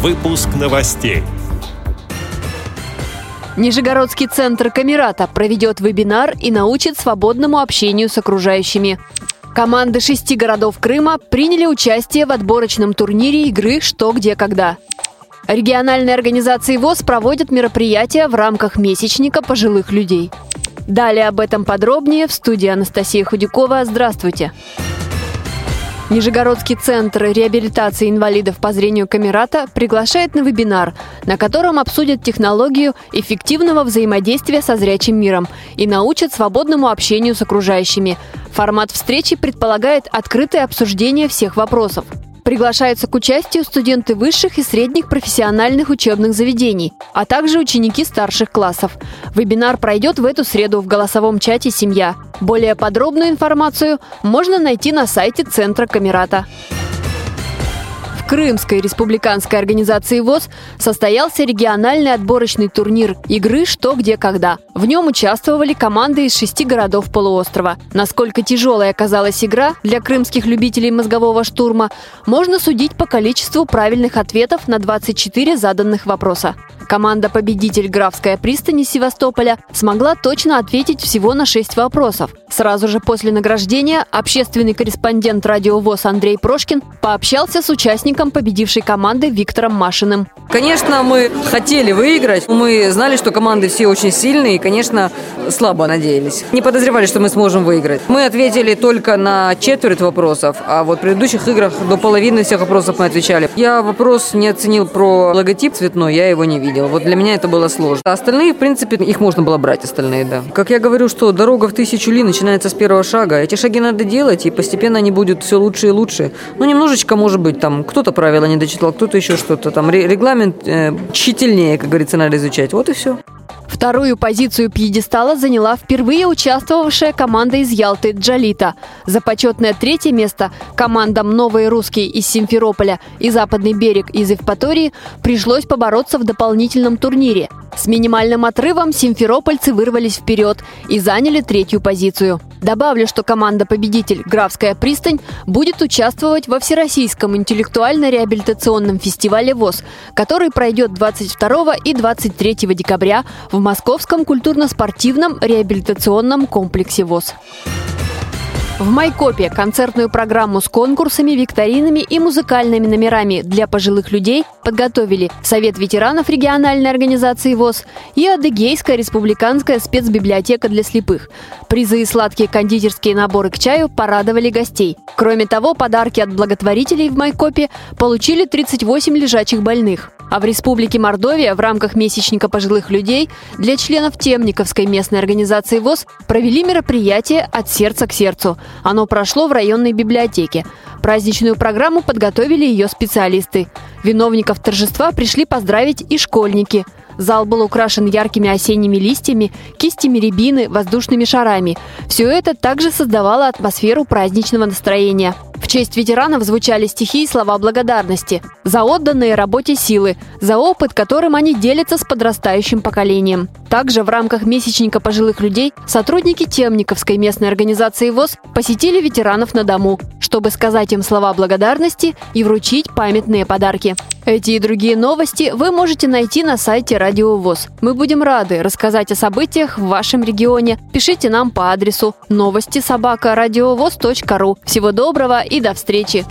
Выпуск новостей. Нижегородский центр Камерата проведет вебинар и научит свободному общению с окружающими. Команды шести городов Крыма приняли участие в отборочном турнире игры «Что, где, когда». Региональные организации ВОЗ проводят мероприятия в рамках месячника пожилых людей. Далее об этом подробнее в студии Анастасия Худякова. Здравствуйте! Нижегородский центр реабилитации инвалидов по зрению Камерата приглашает на вебинар, на котором обсудят технологию эффективного взаимодействия со зрячим миром и научат свободному общению с окружающими. Формат встречи предполагает открытое обсуждение всех вопросов. Приглашаются к участию студенты высших и средних профессиональных учебных заведений, а также ученики старших классов. Вебинар пройдет в эту среду в голосовом чате «Семья». Более подробную информацию можно найти на сайте Центра Камерата. Крымской республиканской организации ВОЗ состоялся региональный отборочный турнир игры «Что, где, когда». В нем участвовали команды из шести городов полуострова. Насколько тяжелой оказалась игра для крымских любителей мозгового штурма, можно судить по количеству правильных ответов на 24 заданных вопроса. Команда-победитель Графская пристани Севастополя смогла точно ответить всего на шесть вопросов. Сразу же после награждения общественный корреспондент радиовоз Андрей Прошкин пообщался с участником победившей команды Виктором Машиным. Конечно, мы хотели выиграть. Мы знали, что команды все очень сильные и, конечно, слабо надеялись. Не подозревали, что мы сможем выиграть. Мы ответили только на четверть вопросов, а вот в предыдущих играх до половины всех вопросов мы отвечали. Я вопрос не оценил про логотип цветной, я его не видел. Вот для меня это было сложно. А остальные, в принципе, их можно было брать, остальные, да. Как я говорю, что дорога в тысячу ли начинается с первого шага. Эти шаги надо делать, и постепенно они будут все лучше и лучше. Ну, немножечко, может быть, там кто-то правила не дочитал, кто-то еще что-то. Там регламент э, тщательнее, как говорится, надо изучать. Вот и все. Вторую позицию пьедестала заняла впервые участвовавшая команда из Ялты «Джалита». За почетное третье место командам «Новые русские» из Симферополя и «Западный берег» из Евпатории пришлось побороться в дополнительном турнире. С минимальным отрывом симферопольцы вырвались вперед и заняли третью позицию. Добавлю, что команда-победитель «Графская пристань» будет участвовать во Всероссийском интеллектуально-реабилитационном фестивале ВОЗ, который пройдет 22 и 23 декабря в Московском культурно-спортивном реабилитационном комплексе ВОЗ. В Майкопе концертную программу с конкурсами, викторинами и музыкальными номерами для пожилых людей подготовили Совет ветеранов региональной организации ВОЗ и Адыгейская республиканская спецбиблиотека для слепых. Призы и сладкие кондитерские наборы к чаю порадовали гостей. Кроме того, подарки от благотворителей в Майкопе получили 38 лежачих больных. А в Республике Мордовия в рамках месячника пожилых людей для членов Темниковской местной организации ВОЗ провели мероприятие «От сердца к сердцу». Оно прошло в районной библиотеке. Праздничную программу подготовили ее специалисты. Виновников торжества пришли поздравить и школьники – Зал был украшен яркими осенними листьями, кистями рябины, воздушными шарами. Все это также создавало атмосферу праздничного настроения. В честь ветеранов звучали стихи и слова благодарности за отданные работе силы, за опыт, которым они делятся с подрастающим поколением. Также в рамках месячника пожилых людей сотрудники Темниковской местной организации ВОЗ посетили ветеранов на дому, чтобы сказать им слова благодарности и вручить памятные подарки. Эти и другие новости вы можете найти на сайте Радио ВОЗ. Мы будем рады рассказать о событиях в вашем регионе. Пишите нам по адресу новости собака ру. Всего доброго и до встречи!